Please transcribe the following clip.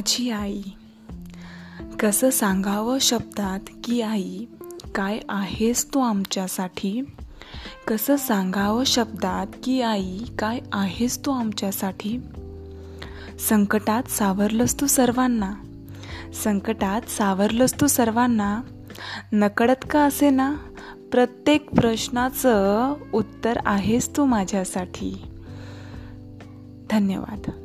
माझी आई. कसं सांगावं शब्दात की आई काय आहेस तू आमच्यासाठी? कसं सांगावं शब्दात की आई काय आहेस तू आमच्यासाठी? संकटात सावरलंस तू सर्वांना. संकटात सावरलंस तू सर्वांना. नकळत का असे ना? प्रत्येक प्रश्नाचं उत्तर आहेस तू माझ्यासाठी. धन्यवाद.